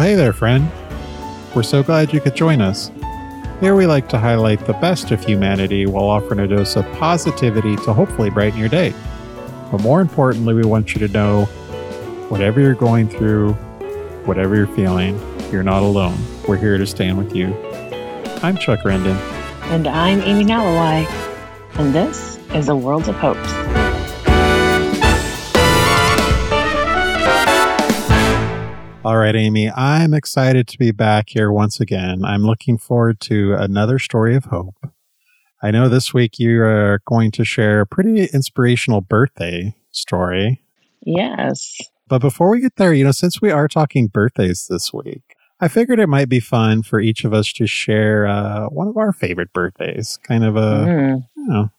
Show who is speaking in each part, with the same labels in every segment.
Speaker 1: Well, hey there, friend. We're so glad you could join us. Here we like to highlight the best of humanity while offering a dose of positivity to hopefully brighten your day. But more importantly, we want you to know whatever you're going through, whatever you're feeling, you're not alone. We're here to stand with you. I'm Chuck Rendon.
Speaker 2: And I'm Amy Nalawai. And this is a World of Hopes.
Speaker 1: All right, Amy, I'm excited to be back here once again. I'm looking forward to another story of hope. I know this week you are going to share a pretty inspirational birthday story.
Speaker 2: Yes.
Speaker 1: But before we get there, you know, since we are talking birthdays this week, I figured it might be fun for each of us to share uh, one of our favorite birthdays, kind of a mm. you know,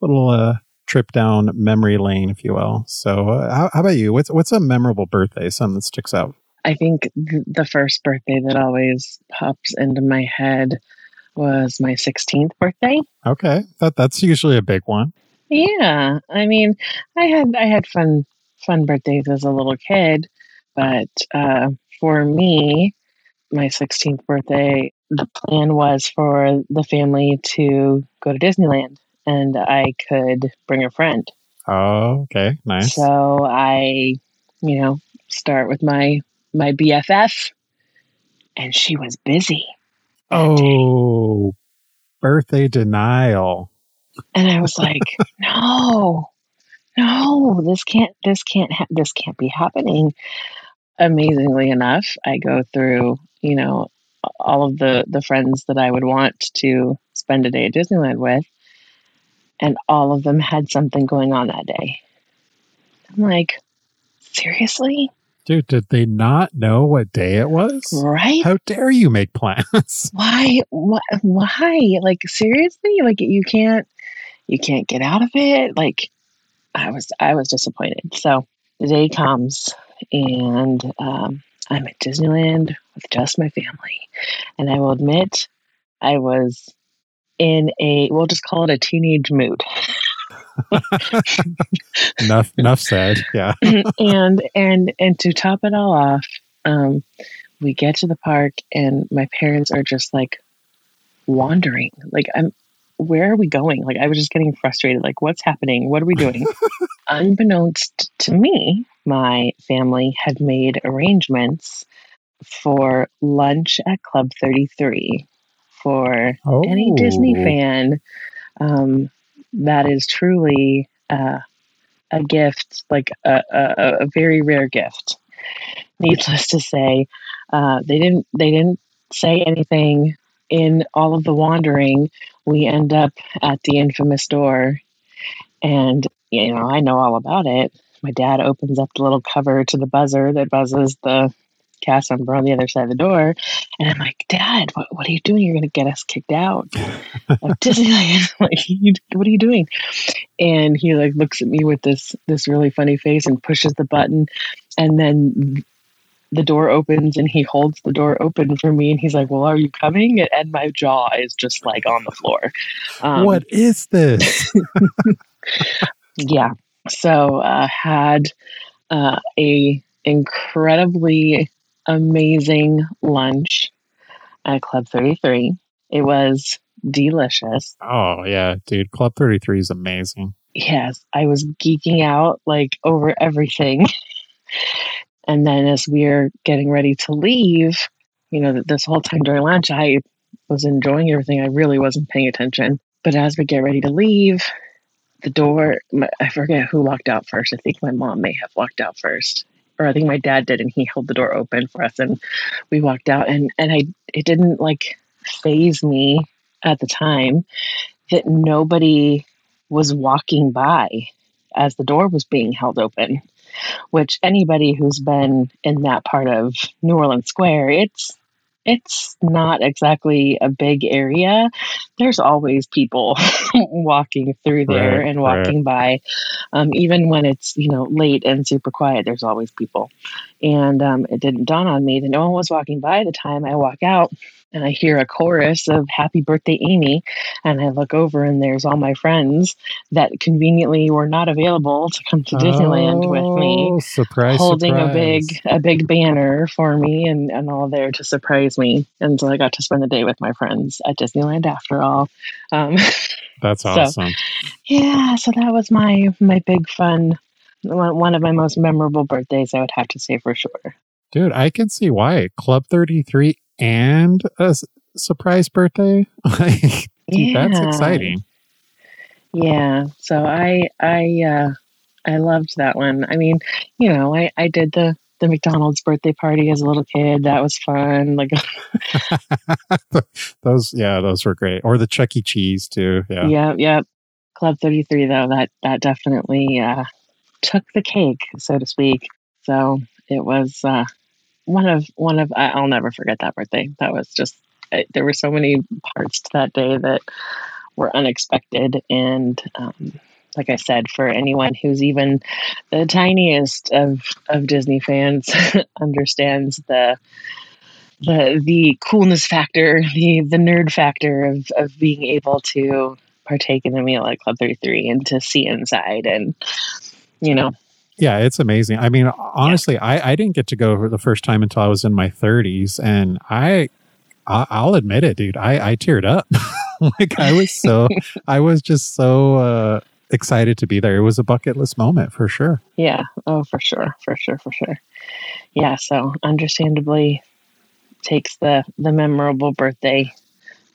Speaker 1: little uh, trip down memory lane, if you will. So, uh, how, how, about you? What's what's a memorable birthday? Something that sticks out?
Speaker 2: I think th- the first birthday that always pops into my head was my 16th birthday.
Speaker 1: Okay, that that's usually a big one.
Speaker 2: Yeah, I mean, I had I had fun fun birthdays as a little kid, but uh, for me, my 16th birthday, the plan was for the family to go to Disneyland, and I could bring a friend.
Speaker 1: Oh, okay, nice.
Speaker 2: So I, you know, start with my my BFF, and she was busy.
Speaker 1: Oh, birthday denial.
Speaker 2: And I was like, no, no, this can't, this can't, ha- this can't be happening. Amazingly enough, I go through, you know, all of the the friends that I would want to spend a day at Disneyland with, and all of them had something going on that day. I'm like, seriously?
Speaker 1: Dude, did they not know what day it was?
Speaker 2: Right?
Speaker 1: How dare you make plans?
Speaker 2: Why? Why? Why? Like seriously? Like you can't, you can't get out of it. Like I was, I was disappointed. So the day comes, and um, I'm at Disneyland with just my family, and I will admit, I was in a, we'll just call it a teenage mood.
Speaker 1: enough enough said yeah.
Speaker 2: And and and to top it all off um we get to the park and my parents are just like wandering. Like i'm where are we going? Like i was just getting frustrated like what's happening? What are we doing? Unbeknownst to me my family had made arrangements for lunch at club 33 for oh. any disney oh. fan. Um, that is truly uh, a gift, like a, a, a, very rare gift. Needless to say, uh, they didn't they didn't say anything in all of the wandering. We end up at the infamous door, and you know I know all about it. My dad opens up the little cover to the buzzer that buzzes the cast member on the other side of the door. And I'm like, Dad, what, what are you doing? You're going to get us kicked out of Disneyland. like, you, what are you doing? And he like looks at me with this this really funny face and pushes the button, and then the door opens and he holds the door open for me and he's like, Well, are you coming? And my jaw is just like on the floor.
Speaker 1: Um, what is this?
Speaker 2: yeah. So uh, had uh, a incredibly amazing lunch at Club 33. It was delicious.
Speaker 1: Oh, yeah, dude. Club 33 is amazing.
Speaker 2: Yes, I was geeking out like over everything. and then as we are getting ready to leave, you know, this whole time during lunch, I was enjoying everything. I really wasn't paying attention. But as we get ready to leave, the door, I forget who walked out first. I think my mom may have walked out first or I think my dad did, and he held the door open for us, and we walked out, and and I it didn't like faze me at the time that nobody was walking by as the door was being held open which anybody who's been in that part of New Orleans Square, it's it's not exactly a big area. There's always people walking through there right, and walking right. by. Um, even when it's, you know, late and super quiet, there's always people. And um, it didn't dawn on me that no one was walking by the time I walk out. And I hear a chorus of Happy Birthday, Amy. And I look over and there's all my friends that conveniently were not available to come to Disneyland
Speaker 1: oh,
Speaker 2: with me.
Speaker 1: Surprise.
Speaker 2: Holding
Speaker 1: surprise.
Speaker 2: a big a big banner for me and, and all there to surprise me. And so I got to spend the day with my friends at Disneyland after all. Um,
Speaker 1: That's
Speaker 2: so-
Speaker 1: awesome.
Speaker 2: yeah, so that was my my big fun one of my most memorable birthdays, I would have to say for sure.
Speaker 1: Dude, I can see why. Club 33 and a s- surprise birthday? Like, dude, that's exciting.
Speaker 2: Yeah. So I I uh I loved that one. I mean, you know, I I did the the McDonald's birthday party as a little kid. That was fun. Like
Speaker 1: those, yeah, those were great. Or the Chuck E. Cheese, too. Yeah.
Speaker 2: yeah, yeah. Club 33 though, that that definitely uh took the cake, so to speak. So it was uh one of one of I'll never forget that birthday. That was just there were so many parts to that day that were unexpected and um like I said, for anyone who's even the tiniest of, of Disney fans understands the the the coolness factor, the the nerd factor of of being able to partake in a meal at Club 33 and to see inside and you know
Speaker 1: Yeah, it's amazing. I mean, honestly, I, I didn't get to go for the first time until I was in my 30s. And I, I I'll admit it, dude. I, I teared up. like, I was so, I was just so uh, excited to be there. It was a bucket list moment for sure.
Speaker 2: Yeah. Oh, for sure. For sure. For sure. Yeah. So, understandably, takes the the memorable birthday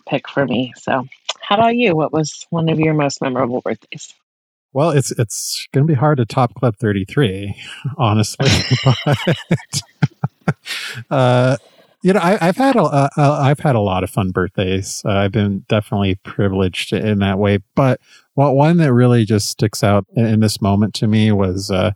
Speaker 2: pick for me. So, how about you? What was one of your most memorable birthdays?
Speaker 1: Well, it's it's going to be hard to top Club 33, honestly. but, uh, you know, I, I've had a uh, I've had a lot of fun birthdays. Uh, I've been definitely privileged in that way. But what one that really just sticks out in, in this moment to me was uh,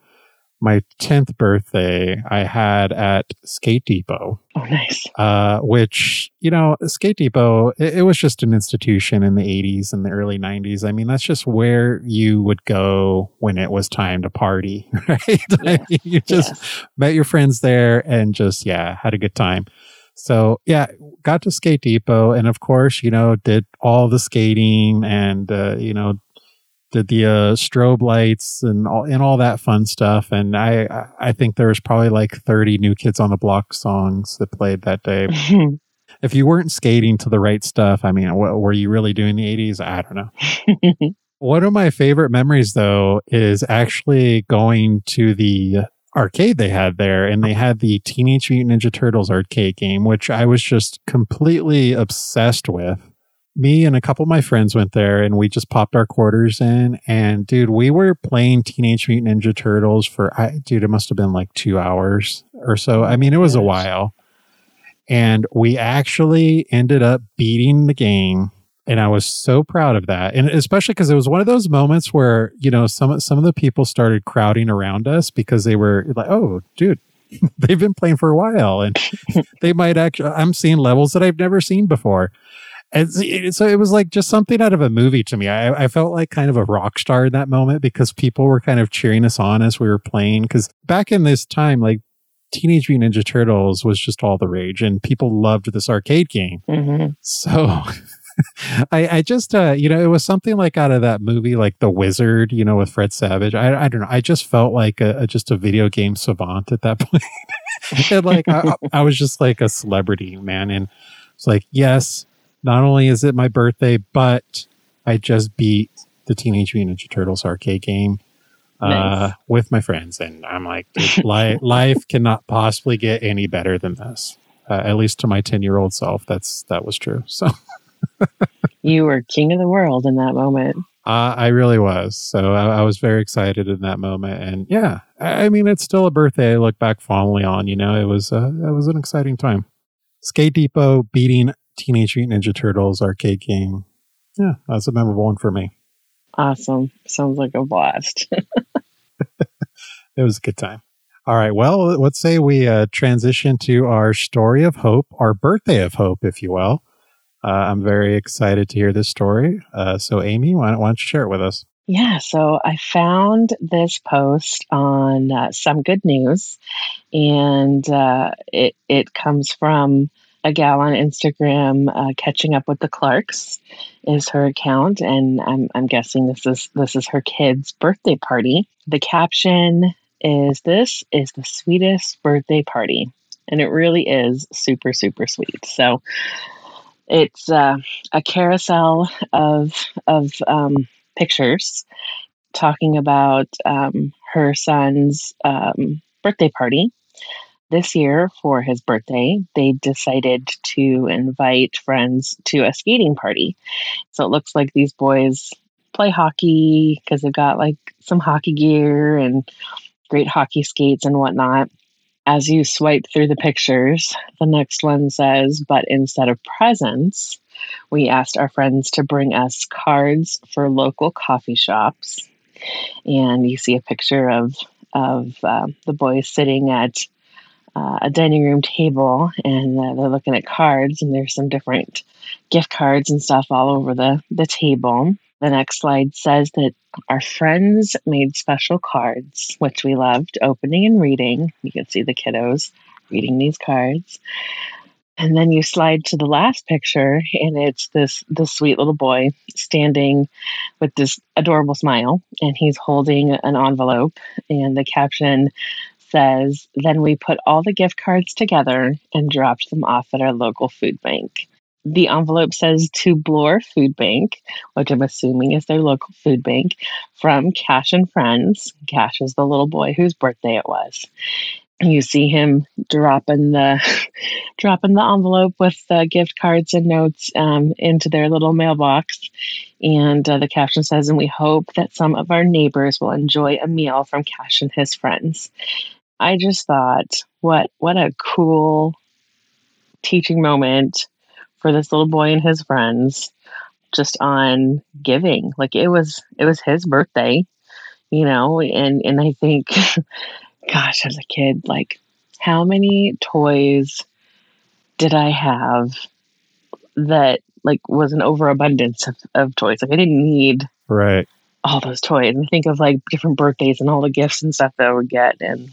Speaker 1: my 10th birthday. I had at Skate Depot
Speaker 2: Oh, nice.
Speaker 1: uh, which you know, Skate Depot, it, it was just an institution in the '80s and the early '90s. I mean, that's just where you would go when it was time to party, right? I mean, you just
Speaker 2: Yes.
Speaker 1: met your friends there and just yeah, had a good time. So yeah, got to Skate Depot, and of course, you know, did all the skating and uh, you know did the uh, strobe lights and all and all that fun stuff. And I I- think there was probably like thirty New Kids on the Block songs that played that day. If you weren't skating to the right stuff, I mean, what, were you really doing the eighties? I don't know. One of my favorite memories, though, is actually going to the arcade they had there, and they had the Teenage Mutant Ninja Turtles arcade game, which I was just completely obsessed with. Me and a couple of my friends went there, and we just popped our quarters in. And dude, we were playing Teenage Mutant Ninja Turtles for, I, dude, it must have been like two hours or so. I mean, it was a while. And we actually ended up beating the game and I was so proud of that. And especially because it was one of those moments where you know some some of the people started crowding around us because they were like, "Oh, dude, they've been playing for a while, and they might actually." I'm seeing levels that I've never seen before. And so it was like just something out of a movie to me. I, I felt like kind of a rock star in that moment because people were kind of cheering us on as we were playing. Because back in this time, like Teenage Mutant Ninja Turtles was just all the rage, and people loved this arcade game.
Speaker 2: hmm
Speaker 1: So I, I just, uh, you know, it was something like out of that movie, like The Wizard, you know, with Fred Savage. I, I don't know. I just felt like a, a- just a video game savant at that point. and like, I, I was just like a celebrity, man. And it's like, yes, not only is it my birthday, but I just beat the Teenage Mutant Ninja Turtles arcade game. Uh,
Speaker 2: Nice.
Speaker 1: with my friends, and I'm like, li- life cannot possibly get any better than this. Uh, at least to my ten year old self, that's that was true. So
Speaker 2: You were king of the world in that moment.
Speaker 1: Uh, I really was. So I, I was very excited in that moment. And yeah, I, I mean, it's still a birthday I look back fondly on. You know, it was, uh, it was an exciting time. Skate Depot beating Teenage Mutant Ninja Turtles arcade game. Yeah, that's a memorable one for me.
Speaker 2: Awesome. Sounds like a blast.
Speaker 1: It was a good time. All right. Well, let's say we uh, transition to our story of hope, our birthday of hope, if you will. Uh, I'm very excited to hear this story. Uh, so, Amy, why don't, why don't you share it with us?
Speaker 2: Yeah, so I found this post on uh, Some Good News, and uh, it it comes from a gal on Instagram, uh, catching up with the Clarks, is her account, and I'm I'm guessing this is this is her kid's birthday party. The caption is "This is the sweetest birthday party," and it really is super super sweet. So it's uh, a carousel of of um, pictures talking about um, her son's um, birthday party this year for his birthday, they decided to invite friends to a skating party. So it looks like these boys play hockey because they've got like some hockey gear and great hockey skates and whatnot. As you swipe through the pictures, the next one says, but instead of presents, we asked our friends to bring us cards for local coffee shops. And you see a picture of of uh, the boys sitting at uh, a dining room table and uh, they're looking at cards and there's some different gift cards and stuff all over the, the table. The next slide says that our friends made special cards, which we loved opening and reading. You can see the kiddos reading these cards. And then you slide to the last picture, and it's this this sweet little boy standing with this adorable smile, and he's holding an envelope. And the caption says, Then we put all the gift cards together and dropped them off at our local food bank. The envelope says to Bloor Food Bank, which I'm assuming is their local food bank, from Cash and Friends. Cash is the little boy whose birthday it was. You see him dropping the dropping the envelope with the gift cards and notes um, into their little mailbox, and uh, the caption says, "And we hope that some of our neighbors will enjoy a meal from Cash and his friends." I just thought, what what a cool teaching moment for this little boy and his friends just on giving. Like it was it was his birthday, you know, and and I think gosh, as a kid, like how many toys did I have that like was an overabundance of, of toys? Like I didn't need
Speaker 1: right
Speaker 2: all those toys. And think of like different birthdays and all the gifts and stuff that I would get and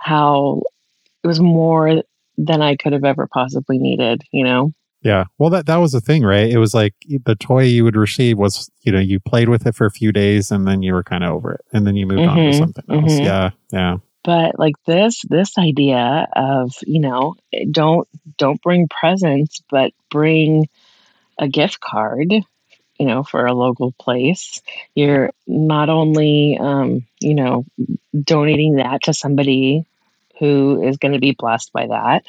Speaker 2: how it was more than I could have ever possibly needed, you know?
Speaker 1: Yeah. Well, that, that was the thing, right? It was like the toy you would receive was, you know, you played with it for a few days and then you were kind of over it and then you moved mm-hmm, on to mm-hmm. something else. Mm-hmm. Yeah. Yeah.
Speaker 2: But like this, this idea of, you know, don't, don't bring presents, but bring a gift card, you know, for a local place. You're not only, um, you know, donating that to somebody who is going to be blessed by that.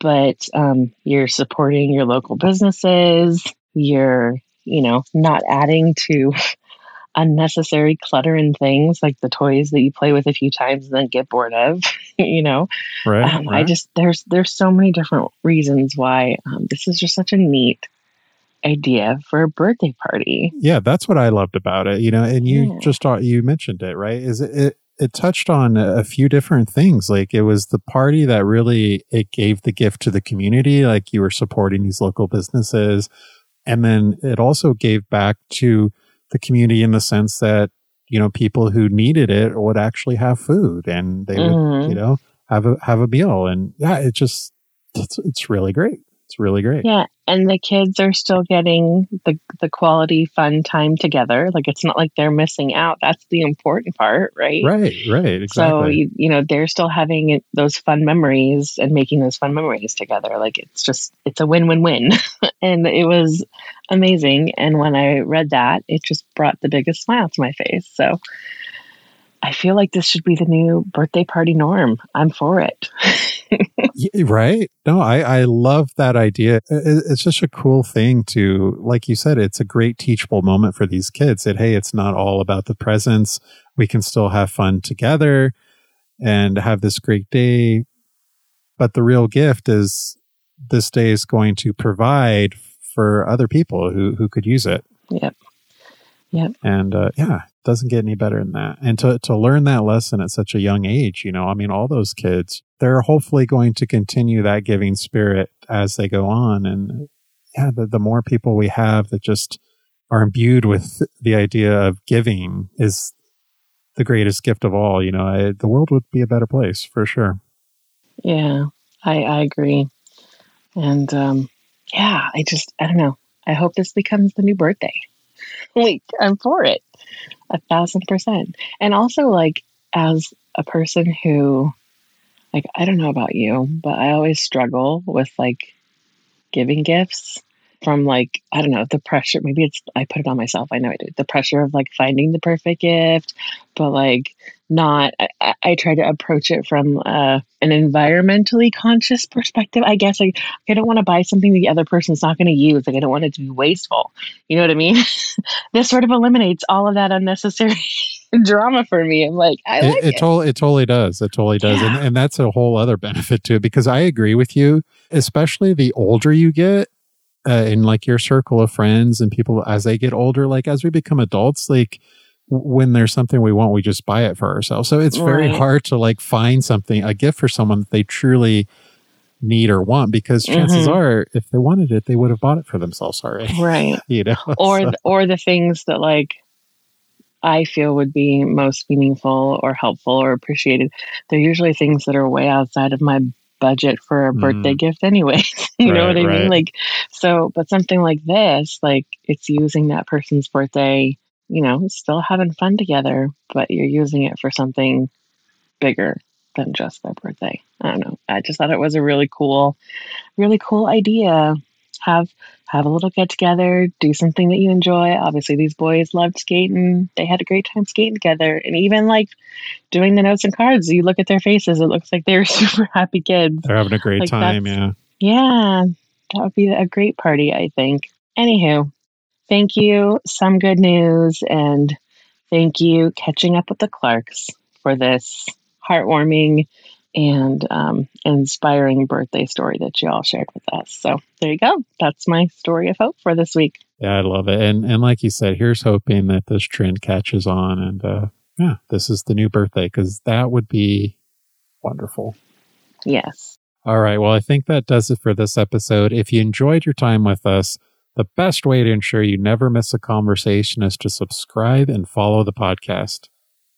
Speaker 2: But um, you're supporting your local businesses. You're, you know, not adding to unnecessary clutter and things like the toys that you play with a few times and then get bored of. you know,
Speaker 1: right, um,
Speaker 2: right, I just there's there's so many different reasons why um, this is just such a neat idea for a birthday party.
Speaker 1: Yeah, that's what I loved about it. You know, and you yeah. just you mentioned it right. Is it, it it touched on a few different things. Like it was the party that really it gave the gift to the community. Like you were supporting these local businesses, and then it also gave back to the community in the sense that you know people who needed it would actually have food and they mm-hmm. would you know have a have a meal. And yeah, it just it's it's really great. It's really great.
Speaker 2: Yeah, and the kids are still getting the the quality fun time together. Like it's not like they're missing out. That's the important part, right?
Speaker 1: Right, right, exactly.
Speaker 2: So you, you know they're still having those fun memories and making those fun memories together. Like it's just it's a win win win, and it was amazing. And when I read that, it just brought the biggest smile to my face. So I feel like this should be the new birthday party norm. I'm for it.
Speaker 1: right? No, I, I love that idea. It's just a cool thing to, like you said, it's a great teachable moment for these kids that, hey, it's not all about the presents. We can still have fun together and have this great day. But the real gift is this day is going to provide for other people who, who could use it.
Speaker 2: Yep. Yep.
Speaker 1: And uh, yeah, doesn't get any better than that. And to, to learn that lesson at such a young age, you know, I mean, all those kids, they're hopefully going to continue that giving spirit as they go on. And yeah, the, the more people we have that just are imbued with the idea of giving is the greatest gift of all. You know, I, the world would be a better place for sure.
Speaker 2: Yeah, I, I agree. And um, yeah, I just, I don't know. I hope this becomes the new birthday. like, I'm for it a thousand percent. And also, like, as a person who, like, I don't know about you, but I always struggle with like giving gifts from like I don't know the pressure. Maybe it's I put it on myself. I know I do the pressure of like finding the perfect gift, but like not. I, I try to approach it from uh, an environmentally conscious perspective. I guess like I don't want to buy something the other person's not going to use. Like I don't want it to be wasteful. You know what I mean? this sort of eliminates all of that unnecessary. drama for me. I'm like, I like
Speaker 1: it. It, it. Totally, it totally does. It totally does. Yeah. And, and that's a whole other benefit too, because I agree with you, especially the older you get, uh, in like your circle of friends and people as they get older, like as we become adults, like when there's something we want, we just buy it for ourselves. So it's very right. hard to like find something, a gift for someone that they truly need or want because chances mm-hmm. are if they wanted it they would have bought it for themselves already
Speaker 2: right
Speaker 1: you know
Speaker 2: or so. or the things that like i feel would be most meaningful or helpful or appreciated they're usually things that are way outside of my budget for a birthday mm. gift anyway. you right, know what I right. mean? Like, so, but something like this, like it's using that person's birthday, you know, still having fun together, but you're using it for something bigger than just their birthday. I don't know. I just thought it was a really cool, really cool idea. Have have a little get together, do something that you enjoy. Obviously, these boys loved skating. They had a great time skating together. And even like doing the notes and cards, you look at their faces, it looks like they're super happy kids.
Speaker 1: They're having a great like time, yeah.
Speaker 2: Yeah, that would be a great party, I think. Anywho, thank you. Some good news. And thank you, Catching Up with the Clarks, for this heartwarming and um, inspiring birthday story that you all shared with us. So there you go. That's my story of hope for this week.
Speaker 1: Yeah, I love it. And and like you said, here's hoping that this trend catches on and uh, yeah, this is the new birthday because that would be wonderful.
Speaker 2: Yes.
Speaker 1: All right. Well, I think that does it for this episode. If you enjoyed your time with us, the best way to ensure you never miss a conversation is to subscribe and follow the podcast.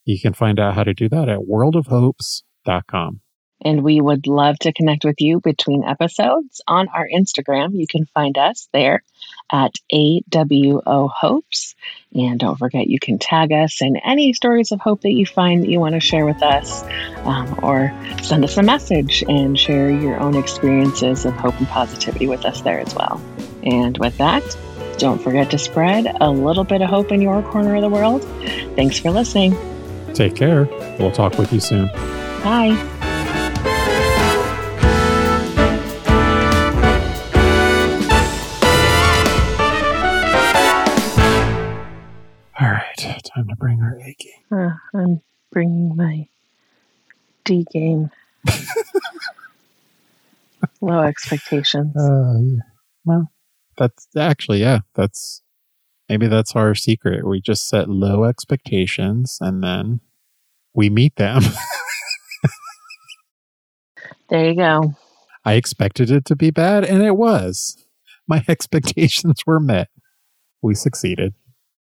Speaker 1: You can find out how to do that at worldofhopes.com.
Speaker 2: And we would love to connect with you between episodes on our Instagram. You can find us there at AWO Hopes. And don't forget, you can tag us in any stories of hope that you find that you want to share with us, um, or send us a message and share your own experiences of hope and positivity with us there as well. And with that, don't forget to spread a little bit of hope in your corner of the world. Thanks for listening.
Speaker 1: Take care. We'll talk with you soon.
Speaker 2: Bye.
Speaker 1: Time to bring our A game.
Speaker 2: Uh, I'm bringing my D game. Low expectations.
Speaker 1: Uh, yeah. Well, that's actually, yeah, that's maybe that's our secret. We just set low expectations and then we meet them.
Speaker 2: there you go.
Speaker 1: I expected it to be bad, and it was. My expectations were met. We succeeded.